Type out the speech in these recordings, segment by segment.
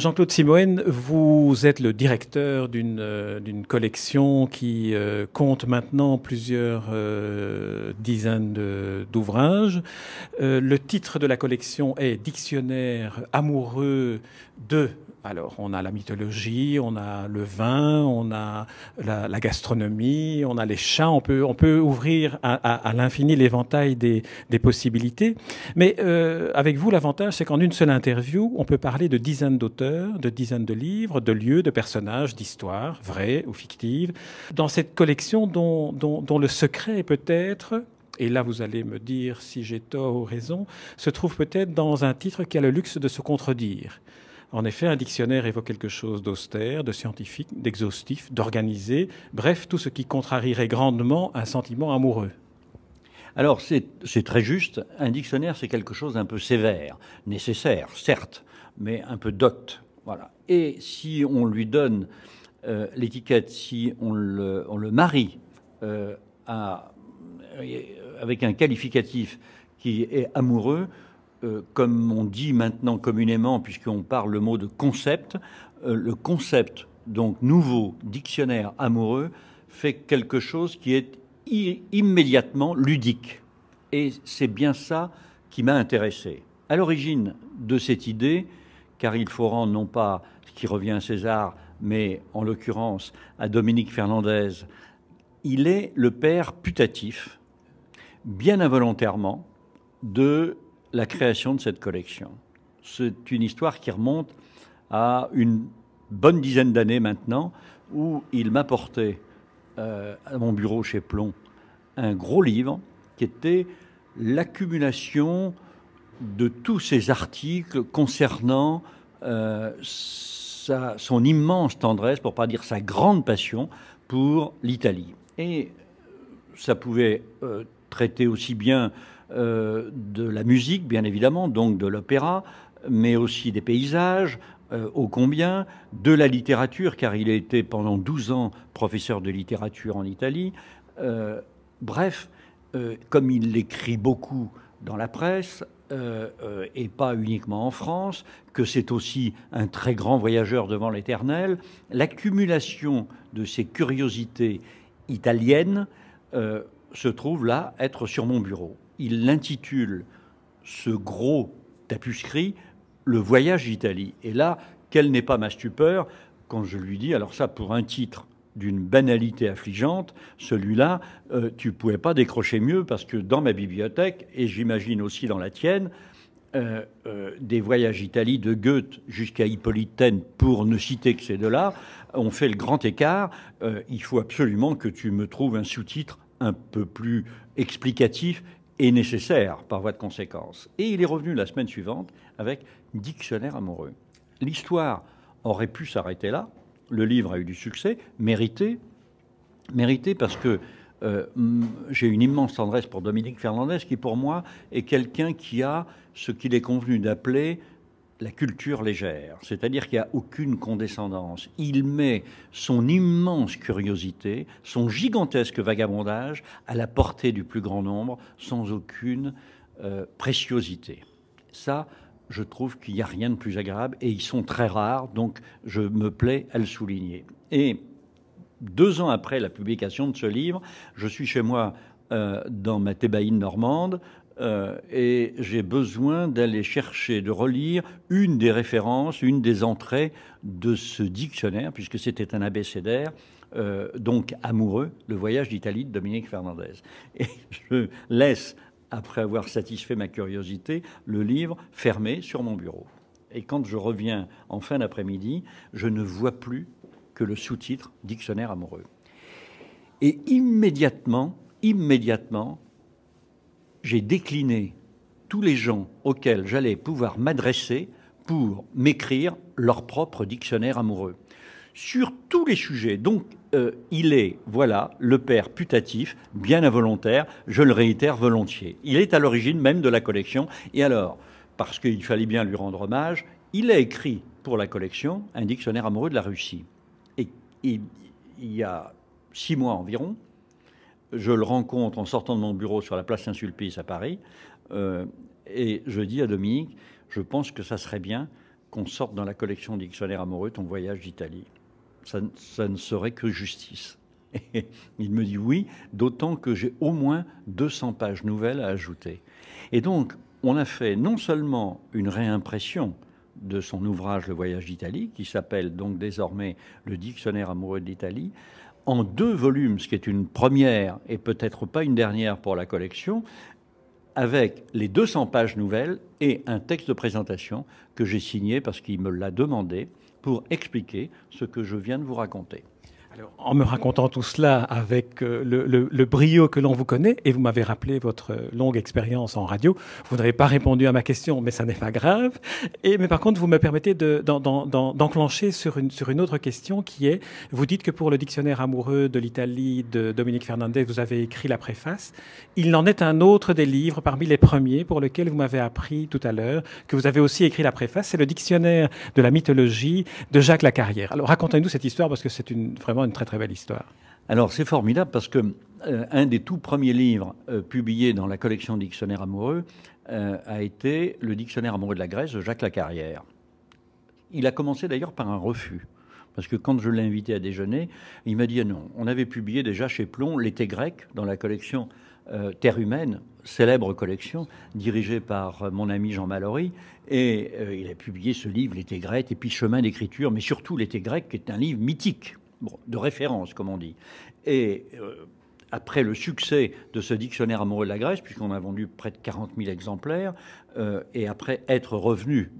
Jean-Claude Simoen, vous êtes le directeur d'une euh, collection qui euh, compte maintenant plusieurs euh, dizaines d'ouvrages. le titre de la collection est Dictionnaire amoureux de alors, on a la mythologie, on a le vin, on a la, gastronomie, on a les chats. On peut, on peut ouvrir à, l'infini l'éventail des, possibilités. Mais euh, avec vous, l'avantage, c'est qu'en une seule interview, on peut parler de dizaines d'auteurs, de dizaines de livres, de lieux, de personnages, d'histoires, vraies ou fictives, dans cette collection dont, dont le secret est peut-être et là vous allez me dire si j'ai tort ou raison, se trouve peut-être dans un titre qui a le luxe de se contredire. En effet, un dictionnaire évoque quelque chose d'austère, de scientifique, d'exhaustif, d'organisé, bref, tout ce qui contrarierait grandement un sentiment amoureux. Alors, c'est très juste. Un dictionnaire, c'est quelque chose d'un peu sévère, nécessaire, certes, mais un peu dot. Voilà. Et si on lui donne euh, l'étiquette, si on le, marie euh, avec un qualificatif qui est amoureux, euh, comme on dit maintenant communément, puisqu'on parle le mot de concept, euh, le concept, donc nouveau dictionnaire amoureux, fait quelque chose qui est immédiatement ludique. Et c'est bien ça qui m'a intéressé. À l'origine de cette idée, car il faut rendre non pas ce qui revient à César, mais en l'occurrence à Dominique Fernandez, il est le père putatif, bien involontairement, de la création de cette collection. C'est une histoire qui remonte à une bonne dizaine d'années maintenant, où il m'apportait euh, à mon bureau chez Plomb un gros livre qui était l'accumulation de tous ces articles concernant euh, son immense tendresse, pour pas dire sa grande passion, pour l'Italie. Et ça pouvait euh, traiter aussi bien de la musique, bien évidemment, donc de l'opéra, mais aussi des paysages, euh, ô combien, de la littérature, car il a été pendant 12 ans professeur de littérature en Italie. Euh, bref, comme il écrit beaucoup dans la presse, et pas uniquement en France, que c'est aussi un très grand voyageur devant l'éternel, l'accumulation de ces curiosités italiennes se trouve là être sur mon bureau il intitule ce gros tapuscrit Le voyage d'Italie. Et là, quelle n'est pas ma stupeur quand je lui dis, alors ça pour un titre d'une banalité affligeante, celui-là, euh, tu pouvais pas décrocher mieux parce que dans ma bibliothèque, et j'imagine aussi dans la tienne, euh, euh, des voyages d'Italie de Goethe jusqu'à Hippolytaine, pour ne citer que ces deux-là, ont fait le grand écart. il faut absolument que tu me trouves un sous-titre un peu plus explicatif est nécessaire par voie de conséquence. Et il est revenu la semaine suivante avec Dictionnaire amoureux. L'histoire aurait pu s'arrêter là. Le livre a eu du succès, mérité, mérité parce que euh, j'ai une immense tendresse pour Dominique Fernandez, qui pour moi est quelqu'un qui a ce qu'il est convenu d'appeler la culture légère, c'est-à-dire qu'il n'y a aucune condescendance. Il met son immense curiosité, son gigantesque vagabondage à la portée du plus grand nombre, sans aucune euh, préciosité. Ça, je trouve qu'il n'y a rien de plus agréable, et ils sont très rares, donc je me plais à le souligner. Et deux ans après la publication de ce livre, je suis chez moi euh, dans ma thébaïne normande, euh, et j'ai besoin d'aller chercher, de relire une des références, une des entrées de ce dictionnaire, puisque c'était un abécédaire, euh, donc amoureux, le voyage d'Italie de Dominique Fernandez. Et je laisse, après avoir satisfait ma curiosité, le livre fermé sur mon bureau. Et quand je reviens en fin d'après-midi, je ne vois plus que le sous-titre Dictionnaire amoureux. Et immédiatement, immédiatement, j'ai décliné tous les gens auxquels j'allais pouvoir m'adresser pour m'écrire leur propre dictionnaire amoureux. sur tous les sujets. Donc, euh, il est, voilà, le père putatif, bien involontaire, je le réitère volontiers. Il est à l'origine même de la collection. Et alors, parce qu'il fallait bien lui rendre hommage, il a écrit pour la collection un dictionnaire amoureux de la Russie. Et, il y a six mois environ, je le rencontre en sortant de mon bureau sur la place Saint-Sulpice à Paris, euh, et je dis à Dominique, je pense que ça serait bien qu'on sorte dans la collection dictionnaire amoureux ton voyage d'Italie ça, ne serait que justice. il me dit oui, d'autant que j'ai au moins 200 pages nouvelles à ajouter. Et donc, on a fait non seulement une réimpression de son ouvrage Le voyage d'Italie, qui s'appelle donc désormais Le dictionnaire amoureux d'Italie, en deux volumes, ce qui est une première et peut-être pas une dernière pour la collection, avec les 200 pages nouvelles et un texte de présentation que j'ai signé parce qu'il me l'a demandé pour expliquer ce que je viens de vous raconter en me racontant tout cela avec euh, le, brio que l'on vous connaît, et vous m'avez rappelé votre longue expérience en radio, vous n'avez pas répondu à ma question, mais ça n'est pas grave. Et, mais par contre, vous me permettez d'enclencher sur, une, sur une autre question qui est, vous dites que pour le dictionnaire amoureux de l'Italie de Dominique Fernandez, vous avez écrit la préface. Il en est un autre des livres parmi les premiers pour lequel vous m'avez appris tout à l'heure que vous avez aussi écrit la préface. C'est le dictionnaire de la mythologie de Jacques Lacarrière. Alors racontez-nous cette histoire parce que c'est une, vraiment une très très belle histoire. Alors c'est formidable parce que euh, un des tout premiers livres euh, publiés dans la collection Dictionnaire amoureux euh, a été le Dictionnaire amoureux de la Grèce de Jacques Lacarrière. Il a commencé d'ailleurs par un refus. Parce que quand je l'ai invité à déjeuner, il m'a dit ah non. On avait publié déjà chez Plomb l'été grec dans la collection Terre humaine, célèbre collection dirigée par mon ami Jean Mallory. Et il a publié ce livre, l'été grec, et puis Chemin d'écriture, mais surtout l'été grec, qui est un livre mythique de référence, comme on dit. Et euh, après le succès de ce dictionnaire amoureux de la Grèce, puisqu'on a vendu près de 40 000 exemplaires, euh, et après être revenu,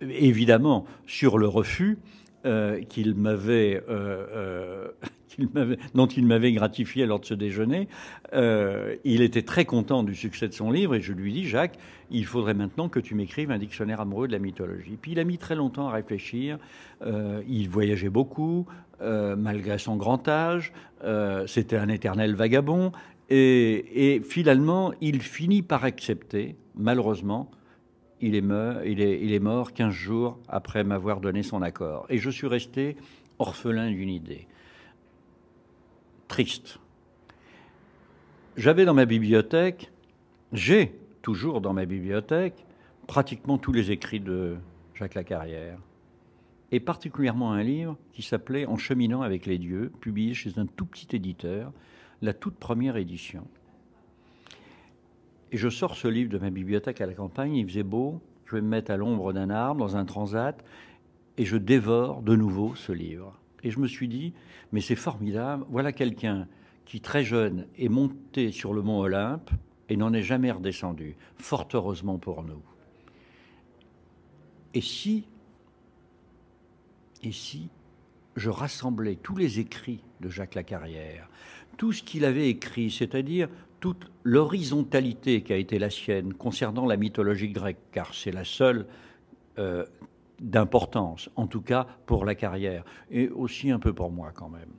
évidemment, sur le refus euh, qu'il m'avait dont il m'avait gratifié lors de ce déjeuner. Euh, il était très content du succès de son livre et je lui dis, Jacques, il faudrait maintenant que tu m'écrives un dictionnaire amoureux de la mythologie. Puis il a mis très longtemps à réfléchir. Euh, il voyageait beaucoup, euh, malgré son grand âge. C'était un éternel vagabond. Et, finalement, il finit par accepter, malheureusement, il il, est, il est mort 15 jours après m'avoir donné son accord. Et je suis resté orphelin d'une idée triste. J'avais dans ma bibliothèque, j'ai toujours dans ma bibliothèque, pratiquement tous les écrits de Jacques Lacarrière, et particulièrement un livre qui s'appelait En cheminant avec les dieux, publié chez un tout petit éditeur, la toute première édition. Et je sors ce livre de ma bibliothèque à la campagne, il faisait beau, je vais me mettre à l'ombre d'un arbre dans un transat, et je dévore de nouveau ce livre. Et je me suis dit, mais c'est formidable, voilà quelqu'un qui très jeune est monté sur le mont Olympe et n'en est jamais redescendu, fort heureusement pour nous. Et si, et je rassemblais tous les écrits de Jacques Lacarrière, tout ce qu'il avait écrit, c'est-à-dire toute l'horizontalité qui a été la sienne concernant la mythologie grecque, car c'est la seule euh, d'importance, en tout cas pour la carrière, et aussi un peu pour moi quand même.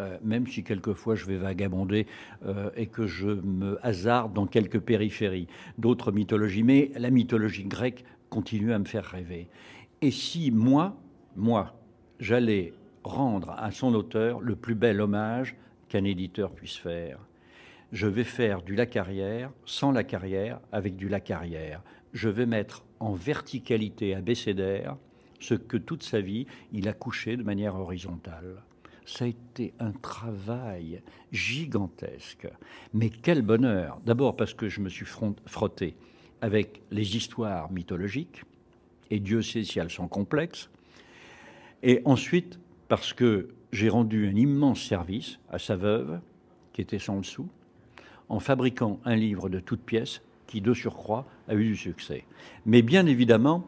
Euh, même si quelquefois je vais vagabonder euh, et que je me hasarde dans quelques périphéries d'autres mythologies, mais la mythologie grecque continue à me faire rêver. Et si moi, moi, j'allais rendre à son auteur le plus bel hommage qu'un éditeur puisse faire, je vais faire du la carrière sans la carrière avec du la carrière. Je vais mettre en verticalité abécédaire ce que toute sa vie il a couché de manière horizontale. Ça a été un travail gigantesque. Mais quel bonheur D'abord parce que je me suis frotté avec les histoires mythologiques, et Dieu sait si elles sont complexes. Et ensuite parce que j'ai rendu un immense service à sa veuve, qui était sans le sou, en fabriquant un livre de toutes pièces qui, de surcroît, a eu du succès. Mais bien évidemment,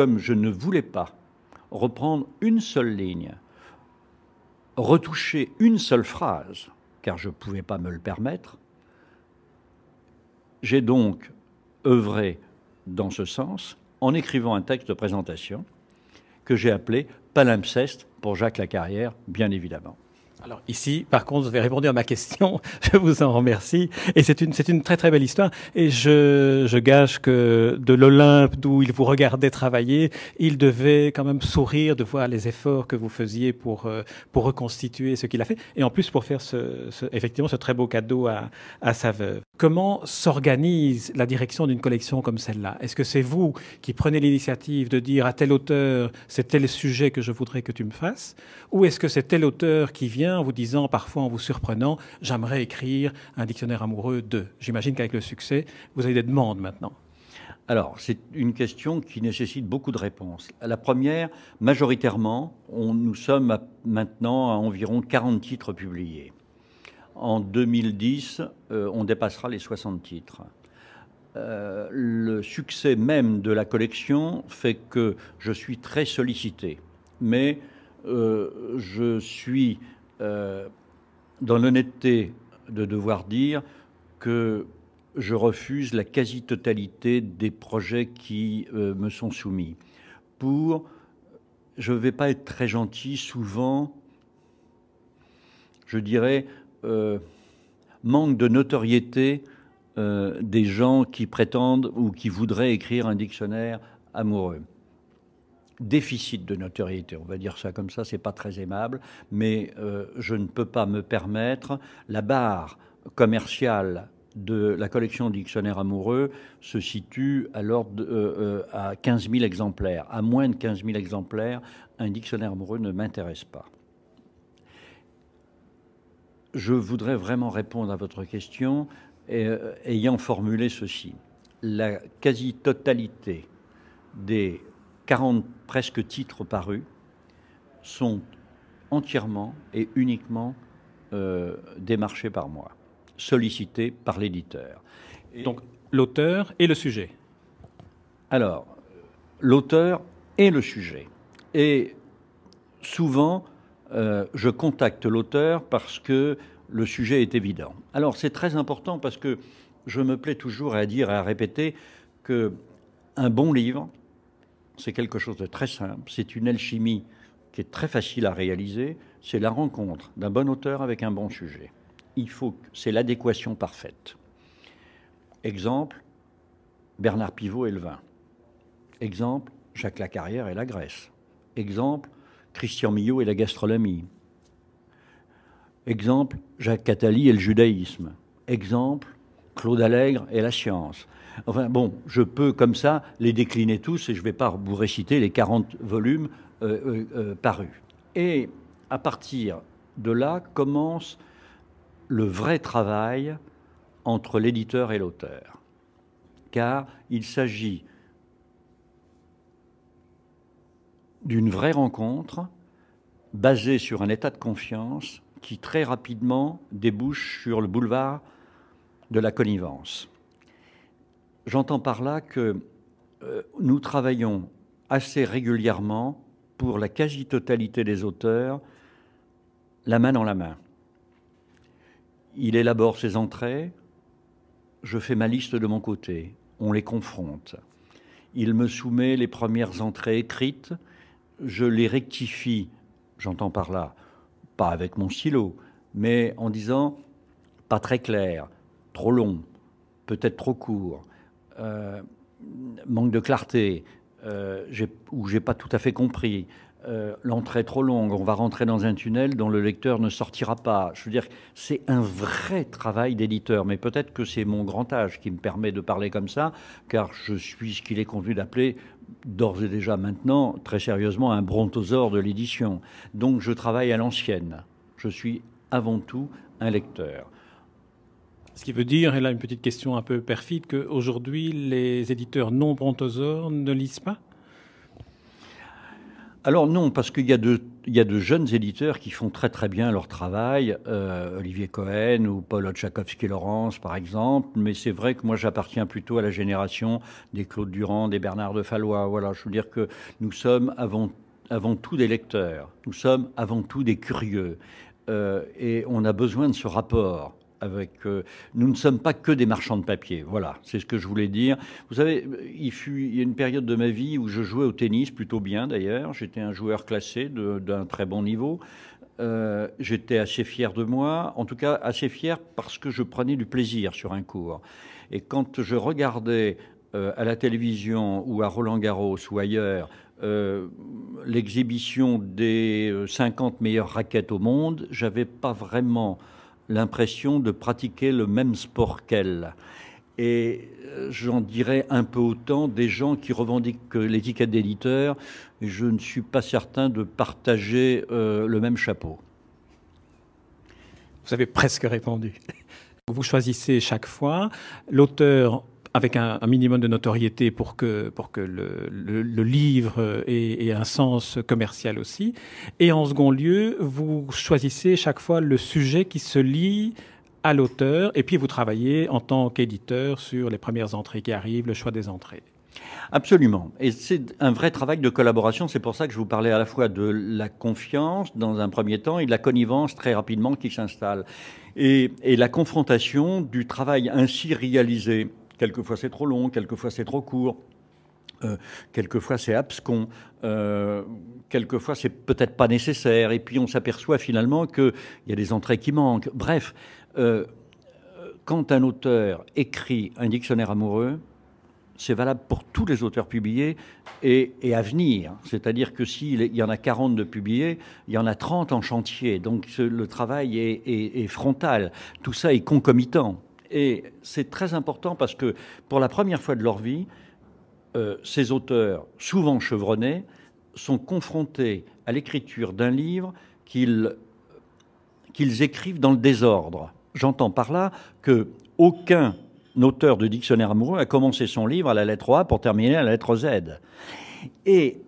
comme je ne voulais pas reprendre une seule ligne, retoucher une seule phrase, car je ne pouvais pas me le permettre, j'ai donc œuvré dans ce sens en écrivant un texte de présentation que j'ai appelé palimpseste pour Jacques Lacarrière, bien évidemment. Alors ici, par contre, vous avez répondu à ma question. Je vous en remercie. Et c'est une, c'est une très très belle histoire. Et je, je gage que de l'Olympe, d'où il vous regardait travailler, il devait quand même sourire de voir les efforts que vous faisiez pour euh, pour reconstituer ce qu'il a fait. Et en plus pour faire ce, ce, effectivement ce très beau cadeau à, à sa veuve. Comment s'organise la direction d'une collection comme celle-là? Est-ce que c'est vous qui prenez l'initiative de dire à tel auteur c'est tel sujet que je voudrais que tu me fasses, ou est-ce que c'est tel auteur qui vient en vous disant, parfois en vous surprenant, j'aimerais écrire un dictionnaire amoureux de. J'imagine qu'avec le succès, vous avez des demandes maintenant. Alors, c'est une question qui nécessite beaucoup de réponses. La première, majoritairement, nous sommes maintenant à environ 40 titres publiés. En 2010, euh, on dépassera les 60 titres. Euh, le succès même de la collection fait que je suis très sollicité, mais euh, je suis euh, dans l'honnêteté de devoir dire que je refuse la quasi-totalité des projets qui euh, me sont soumis. Pour, je ne vais pas être très gentil, souvent, je dirais, euh, manque de notoriété des gens qui prétendent ou qui voudraient écrire un dictionnaire amoureux déficit de notoriété, on va dire ça comme ça, c'est pas très aimable, mais euh, je ne peux pas me permettre la barre commerciale de la collection dictionnaire amoureux se situe alors euh, euh, à 15 000 exemplaires. À moins de 15 000 exemplaires, un dictionnaire amoureux ne m'intéresse pas. Je voudrais vraiment répondre à votre question ayant formulé ceci. La quasi-totalité des 40 presque titres parus sont entièrement et uniquement euh, démarchés par moi, sollicités par l'éditeur. Donc l'auteur et le sujet Alors, l'auteur et le sujet. Et souvent, euh, je contacte l'auteur parce que le sujet est évident. Alors c'est très important parce que je me plais toujours à dire et à répéter que un bon livre, c'est quelque chose de très simple. C'est une alchimie qui est très facile à réaliser. C'est la rencontre d'un bon auteur avec un bon sujet. Il faut, c'est l'adéquation parfaite. Exemple, Bernard Pivot et le vin. Exemple, Jacques Lacarrière et la Grèce. Exemple, Christian Millot et la gastronomie. Exemple, Jacques Catali et le judaïsme. Exemple, Claude Allègre et la science. Enfin bon, je peux comme ça les décliner tous et je ne vais pas vous réciter les 40 volumes euh, euh, euh, parus. Et à partir de là commence le vrai travail entre l'éditeur et l'auteur. Car il s'agit d'une vraie rencontre basée sur un état de confiance qui très rapidement débouche sur le boulevard de la connivence. J'entends par là que euh, nous travaillons assez régulièrement pour la quasi-totalité des auteurs, la main dans la main. Il élabore ses entrées, je fais ma liste de mon côté, on les confronte. Il me soumet les premières entrées écrites, je les rectifie, j'entends par là, pas avec mon stylo, mais en disant pas très clair, trop long, peut-être trop court, euh, manque de clarté, euh, ou j'ai pas tout à fait compris, euh, l'entrée trop longue, on va rentrer dans un tunnel dont le lecteur ne sortira pas. Je veux dire, c'est un vrai travail d'éditeur, mais peut-être que c'est mon grand âge qui me permet de parler comme ça, car je suis ce qu'il est convenu d'appeler d'ores et déjà maintenant, très sérieusement, un brontosaure de l'édition. Donc je travaille à l'ancienne. Je suis avant tout un lecteur. Ce qui veut dire, et là une petite question un peu perfide, qu'aujourd'hui les éditeurs non brontosaures ne lisent pas? Alors non, parce qu'il y, a de, jeunes éditeurs qui font très très bien leur travail, euh, Olivier Cohen ou Paul Otchakowski-Laurence par exemple, mais c'est vrai que moi j'appartiens plutôt à la génération des Claude Durand, des Bernard de Fallois. Voilà, je veux dire que nous sommes avant, avant tout des lecteurs, nous sommes avant tout des curieux, euh, et on a besoin de ce rapport avec. nous ne sommes pas que des marchands de papier. Voilà, c'est ce que je voulais dire. Vous savez, il fut il y a une période de ma vie où je jouais au tennis plutôt bien d'ailleurs. J'étais un joueur classé d'un très bon niveau. Euh, j'étais assez fier de moi, en tout cas assez fier parce que je prenais du plaisir sur un cours. Et quand je regardais euh, à la télévision ou à Roland Garros ou ailleurs euh, l'exhibition des 50 meilleures raquettes au monde, j'avais pas vraiment l'impression de pratiquer le même sport qu'elles. Et j'en dirais un peu autant des gens qui revendiquent l'étiquette d'éditeur. Je ne suis pas certain de partager euh, le même chapeau. Vous avez presque répondu. Vous choisissez chaque fois l'auteur avec un, minimum de notoriété pour que, le, livre ait, un sens commercial aussi. Et en second lieu, vous choisissez chaque fois le sujet qui se lie à l'auteur, et puis vous travaillez en tant qu'éditeur sur les premières entrées qui arrivent, le choix des entrées. Absolument. Et c'est un vrai travail de collaboration. C'est pour ça que je vous parlais à la fois de la confiance dans un premier temps et de la connivence très rapidement qui s'installe. Et, la confrontation du travail ainsi réalisé. Quelquefois c'est trop long, quelquefois c'est trop court. Euh, quelquefois c'est abscon, euh, quelquefois c'est peut-être pas nécessaire, et puis on s'aperçoit finalement qu'il y a des entrées qui manquent. Bref, euh, quand un auteur écrit un dictionnaire amoureux, c'est valable pour tous les auteurs publiés et, à venir. C'est-à-dire que s'il y en a 40 de publiés, il y en a 30 en chantier. Donc le travail est, frontal. Tout ça est concomitant. Et c'est très important parce que pour la première fois de leur vie, euh, ces auteurs, souvent chevronnés, sont confrontés à l'écriture d'un livre qu'ils écrivent dans le désordre. J'entends par là que aucun auteur de dictionnaire amoureux a commencé son livre à la lettre A pour terminer à la lettre Z. Et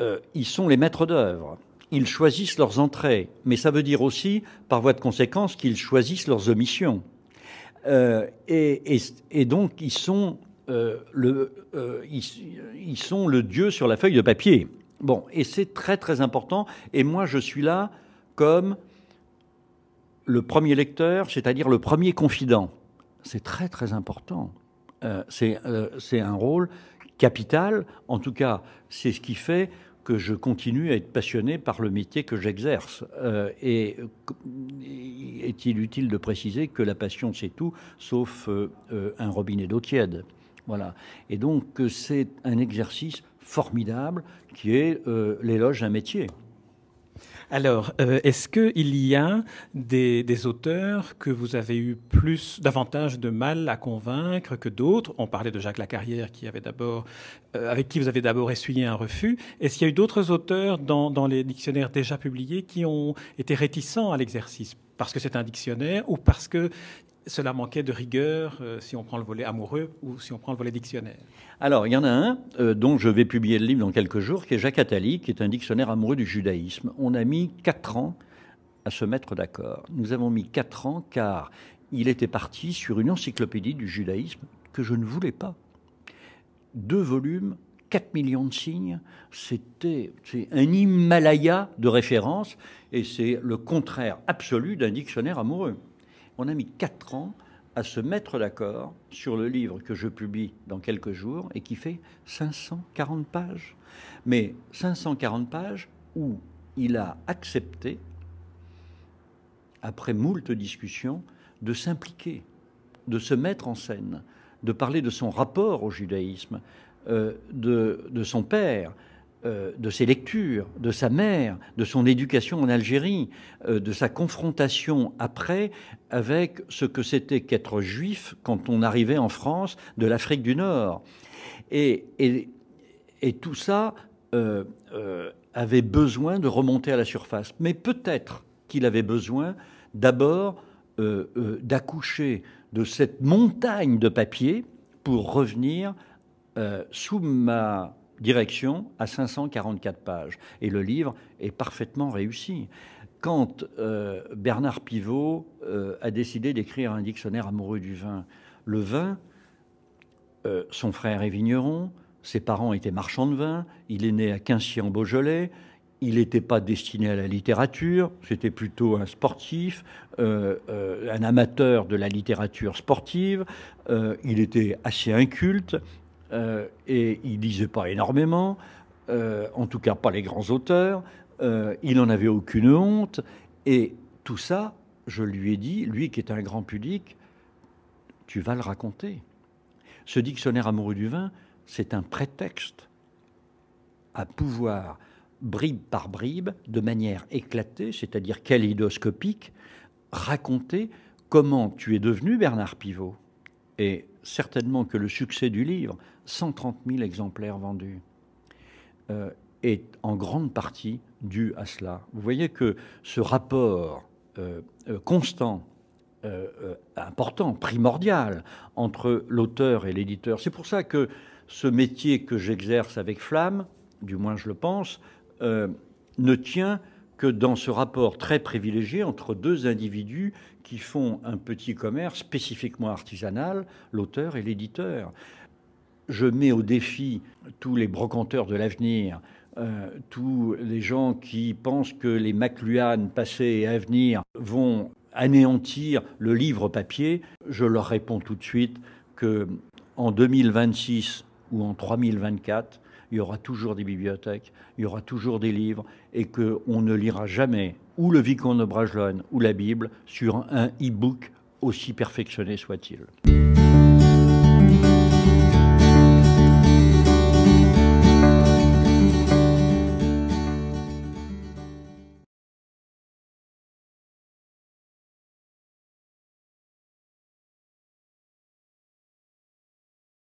euh, ils sont les maîtres d'œuvre. Ils choisissent leurs entrées, mais ça veut dire aussi, par voie de conséquence, qu'ils choisissent leurs omissions. Euh, et, donc, ils sont, euh, le, ils sont le dieu sur la feuille de papier. Bon, et c'est très très important. Et moi, je suis là comme le premier lecteur, c'est-à-dire le premier confident. C'est très très important. Euh, euh, c'est un rôle capital. En tout cas, c'est ce qui fait que je continue à être passionné par le métier que j'exerce. Euh, et est-il utile de préciser que la passion, c'est tout, sauf un robinet d'eau tiède? Voilà. Et donc, c'est un exercice formidable qui est l'éloge d'un métier. Alors, euh, est-ce qu'il y a des, auteurs que vous avez eu plus, davantage de mal à convaincre que d'autres? On parlait de Jacques Lacarrière, qui avait d'abord, euh, avec qui vous avez d'abord essuyé un refus. Est-ce qu'il y a eu d'autres auteurs dans, dans les dictionnaires déjà publiés qui ont été réticents à l'exercice? Parce que c'est un dictionnaire ou parce que cela manquait de rigueur euh, si on prend le volet amoureux ou si on prend le volet dictionnaire Alors, il y en a un euh, dont je vais publier le livre dans quelques jours, qui est Jacques Attali, qui est un dictionnaire amoureux du judaïsme. On a mis quatre ans à se mettre d'accord. Nous avons mis quatre ans car il était parti sur une encyclopédie du judaïsme que je ne voulais pas. Deux volumes, 4 millions de signes, c'était un Himalaya de références et c'est le contraire absolu d'un dictionnaire amoureux on a mis quatre ans à se mettre d'accord sur le livre que je publie dans quelques jours et qui fait 540 pages. Mais 540 pages où il a accepté, après moult discussions, de s'impliquer, de se mettre en scène, de parler de son rapport au judaïsme, euh, de son père, euh, de ses lectures, de sa mère, de son éducation en Algérie, euh, de sa confrontation après avec ce que c'était qu'être juif quand on arrivait en France de l'Afrique du Nord. Et, tout ça euh, avait besoin de remonter à la surface. Mais peut-être qu'il avait besoin d'abord d'accoucher de cette montagne de papier pour revenir sous ma direction à 544 pages. Et le livre est parfaitement réussi. Quand euh, Bernard Pivot euh, a décidé d'écrire un dictionnaire amoureux du vin, le vin, euh, son frère est vigneron, ses parents étaient marchands de vin, il est né à Quincy en Beaujolais, il n'était pas destiné à la littérature, c'était plutôt un sportif, un amateur de la littérature sportive, il était assez inculte et il lisait pas énormément, en tout cas pas les grands auteurs, il n'en avait aucune honte, et tout ça, je lui ai dit, lui qui est un grand public, tu vas le raconter. Ce dictionnaire amoureux du vin, c'est un prétexte à pouvoir bribe par bribe, de manière éclatée, c'est-à-dire kaléidoscopique, raconter comment tu es devenu Bernard Pivot. Et certainement que le succès du livre, 130 000 exemplaires vendus, euh, est en grande partie dû à cela. Vous voyez que ce rapport euh, euh, constant, important, primordial entre l'auteur et l'éditeur, c'est pour ça que ce métier que j'exerce avec Flamme, du moins je le pense, ne tient que dans ce rapport très privilégié entre deux individus qui font un petit commerce spécifiquement artisanal, l'auteur et l'éditeur. Je mets au défi tous les brocanteurs de l'avenir, euh, tous les gens qui pensent que les McLuhan passés et à venir vont anéantir le livre papier. Je leur réponds tout de suite que en 2026 ou en 3024, il y aura toujours des bibliothèques, il y aura toujours des livres, et qu'on ne lira jamais ou le Vicomte de Bragelonne ou la Bible sur un e-book aussi perfectionné soit-il.